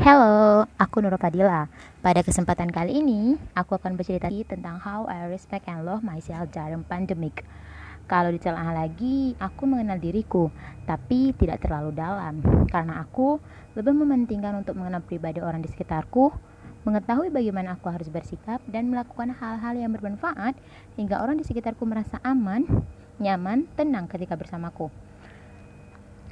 Hello, aku Nur Fadila. Pada kesempatan kali ini, aku akan bercerita tentang how I respect and love myself during pandemic. Kalau ditelah lagi, aku mengenal diriku, tapi tidak terlalu dalam, karena aku lebih mementingkan untuk mengenal pribadi orang di sekitarku, mengetahui bagaimana aku harus bersikap, dan melakukan hal-hal yang bermanfaat hingga orang di sekitarku merasa aman, nyaman, tenang ketika bersamaku.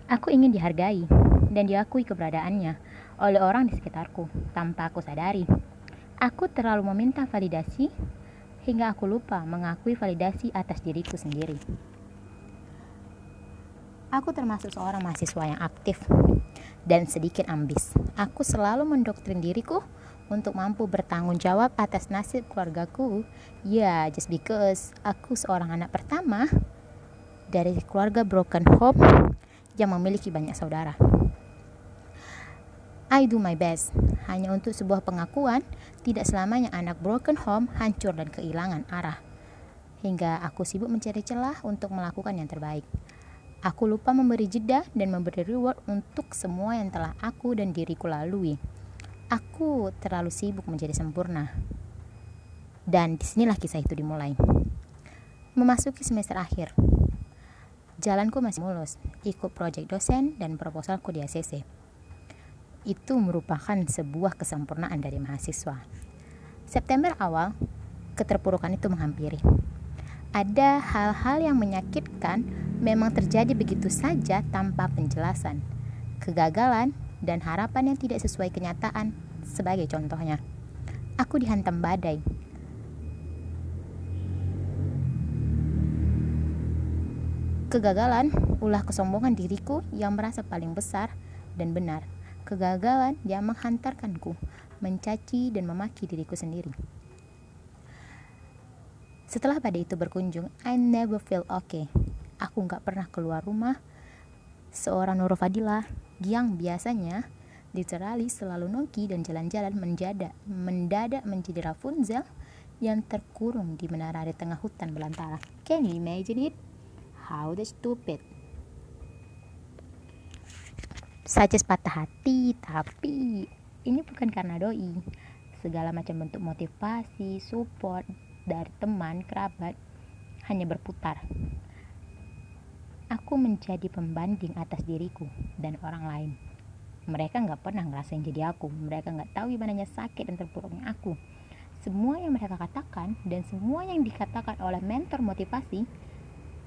Aku ingin dihargai dan diakui keberadaannya oleh orang di sekitarku tanpa aku sadari. Aku terlalu meminta validasi hingga aku lupa mengakui validasi atas diriku sendiri. Aku termasuk seorang mahasiswa yang aktif dan sedikit ambis. Aku selalu mendoktrin diriku untuk mampu bertanggung jawab atas nasib keluargaku. Ya, just because aku seorang anak pertama dari keluarga broken home yang memiliki banyak saudara. I do my best hanya untuk sebuah pengakuan tidak selamanya anak broken home hancur dan kehilangan arah. Hingga aku sibuk mencari celah untuk melakukan yang terbaik. Aku lupa memberi jeda dan memberi reward untuk semua yang telah aku dan diriku lalui. Aku terlalu sibuk menjadi sempurna. Dan di sinilah kisah itu dimulai. Memasuki semester akhir, Jalanku masih mulus, ikut proyek dosen dan proposalku di ACC. Itu merupakan sebuah kesempurnaan dari mahasiswa. September awal, keterpurukan itu menghampiri. Ada hal-hal yang menyakitkan memang terjadi begitu saja tanpa penjelasan. Kegagalan dan harapan yang tidak sesuai kenyataan sebagai contohnya. Aku dihantam badai, Kegagalan ulah kesombongan diriku yang merasa paling besar dan benar. Kegagalan yang menghantarkanku mencaci dan memaki diriku sendiri. Setelah pada itu berkunjung, I never feel okay. Aku nggak pernah keluar rumah. Seorang Nur Fadila yang biasanya literally selalu nongki dan jalan-jalan mendadak mendadak menjadi Rapunzel yang terkurung di menara di tengah hutan belantara. Can you imagine it? How the stupid. Saja patah hati, tapi ini bukan karena doi. Segala macam bentuk motivasi, support dari teman, kerabat hanya berputar. Aku menjadi pembanding atas diriku dan orang lain. Mereka nggak pernah ngerasain jadi aku. Mereka nggak tahu gimana sakit dan terpuruknya aku. Semua yang mereka katakan dan semua yang dikatakan oleh mentor motivasi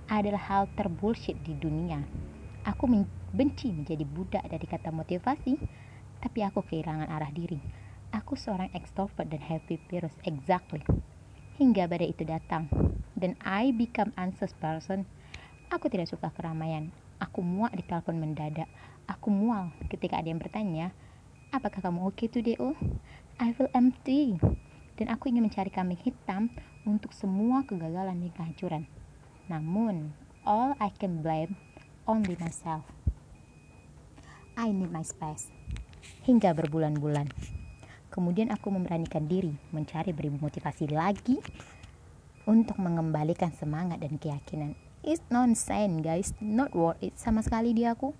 adalah hal terbullshit di dunia. Aku benci menjadi budak dari kata motivasi, tapi aku kehilangan arah diri. Aku seorang extrovert dan happy virus exactly. Hingga badai itu datang, dan I become anxious person. Aku tidak suka keramaian. Aku muak di telepon mendadak. Aku mual ketika ada yang bertanya, apakah kamu oke okay today, oh? I feel empty. Dan aku ingin mencari kambing hitam untuk semua kegagalan dan kehancuran. Namun, all I can blame only myself. I need my space. Hingga berbulan-bulan. Kemudian aku memberanikan diri mencari beribu motivasi lagi untuk mengembalikan semangat dan keyakinan. It's nonsense guys, not worth it sama sekali di aku.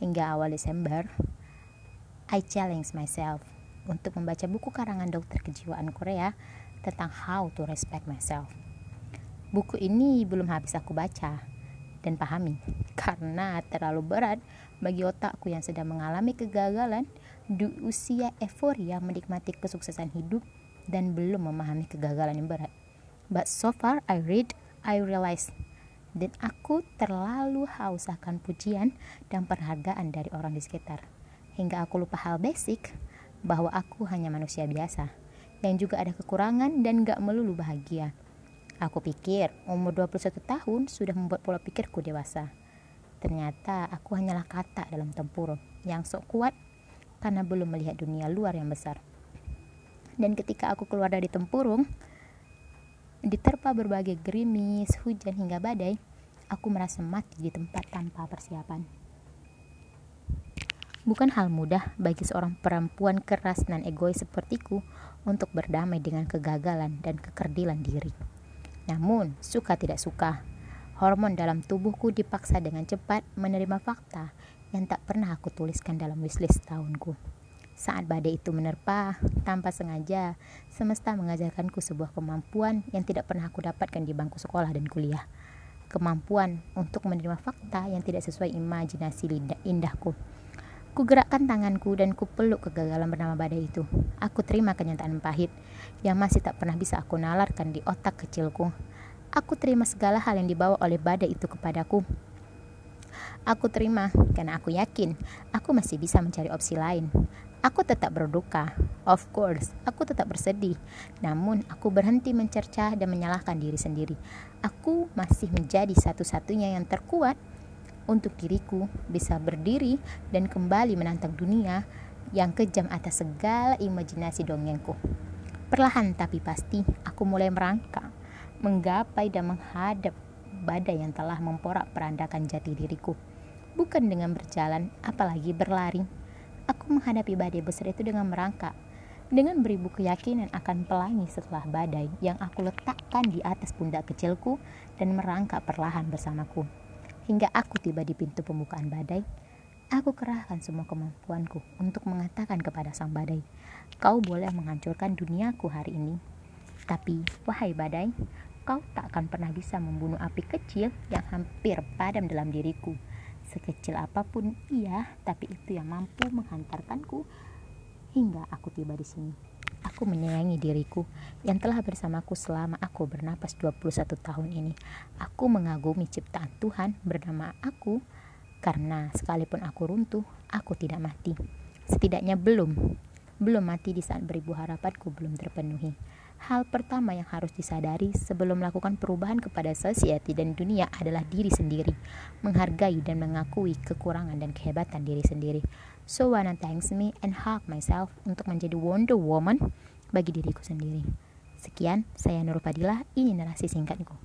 Hingga awal Desember, I challenge myself untuk membaca buku karangan dokter kejiwaan Korea tentang how to respect myself. Buku ini belum habis aku baca dan pahami karena terlalu berat bagi otakku yang sedang mengalami kegagalan di usia euforia menikmati kesuksesan hidup dan belum memahami kegagalan yang berat. But so far I read, I realize dan aku terlalu haus akan pujian dan penghargaan dari orang di sekitar. Hingga aku lupa hal basic bahwa aku hanya manusia biasa yang juga ada kekurangan dan gak melulu bahagia. Aku pikir umur 21 tahun sudah membuat pola pikirku dewasa. Ternyata aku hanyalah kata dalam tempurung yang sok kuat karena belum melihat dunia luar yang besar. Dan ketika aku keluar dari tempurung, diterpa berbagai gerimis, hujan hingga badai, aku merasa mati di tempat tanpa persiapan. Bukan hal mudah bagi seorang perempuan keras dan egois sepertiku untuk berdamai dengan kegagalan dan kekerdilan diri. Namun, suka tidak suka, hormon dalam tubuhku dipaksa dengan cepat menerima fakta yang tak pernah aku tuliskan dalam wishlist tahunku. Saat badai itu menerpa, tanpa sengaja, semesta mengajarkanku sebuah kemampuan yang tidak pernah aku dapatkan di bangku sekolah dan kuliah. Kemampuan untuk menerima fakta yang tidak sesuai imajinasi indahku. Ku gerakkan tanganku dan ku peluk kegagalan bernama badai itu. Aku terima kenyataan pahit yang masih tak pernah bisa aku nalarkan di otak kecilku. Aku terima segala hal yang dibawa oleh badai itu kepadaku. Aku terima karena aku yakin aku masih bisa mencari opsi lain. Aku tetap berduka, of course, aku tetap bersedih. Namun, aku berhenti mencerca dan menyalahkan diri sendiri. Aku masih menjadi satu-satunya yang terkuat untuk diriku bisa berdiri dan kembali menantang dunia yang kejam atas segala imajinasi dongengku. Perlahan tapi pasti, aku mulai merangkak, menggapai dan menghadap badai yang telah memporak-perandakan jati diriku. Bukan dengan berjalan, apalagi berlari Aku menghadapi badai besar itu dengan merangkak, dengan beribu keyakinan akan pelangi setelah badai yang aku letakkan di atas pundak kecilku dan merangkak perlahan bersamaku. Hingga aku tiba di pintu pembukaan badai, aku kerahkan semua kemampuanku untuk mengatakan kepada sang badai, kau boleh menghancurkan duniaku hari ini. Tapi, wahai badai, kau tak akan pernah bisa membunuh api kecil yang hampir padam dalam diriku Sekecil apa pun ia, tapi itu yang mampu menghantarkanku hingga aku tiba di sini. Aku menyayangi diriku yang telah bersamaku selama aku bernapas 21 tahun ini. Aku mengagumi ciptaan Tuhan bernama aku karena sekalipun aku runtuh, aku tidak mati. Setidaknya belum. Belum mati di saat beribu harapanku belum terpenuhi. Hal pertama yang harus disadari sebelum melakukan perubahan kepada society dan dunia adalah diri sendiri, menghargai dan mengakui kekurangan dan kehebatan diri sendiri. So wanna thanks me and hug myself untuk menjadi Wonder Woman bagi diriku sendiri. Sekian, saya Nur Fadilah, ini narasi singkatku.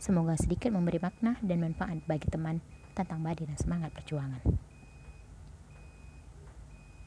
Semoga sedikit memberi makna dan manfaat bagi teman tentang badai dan semangat perjuangan.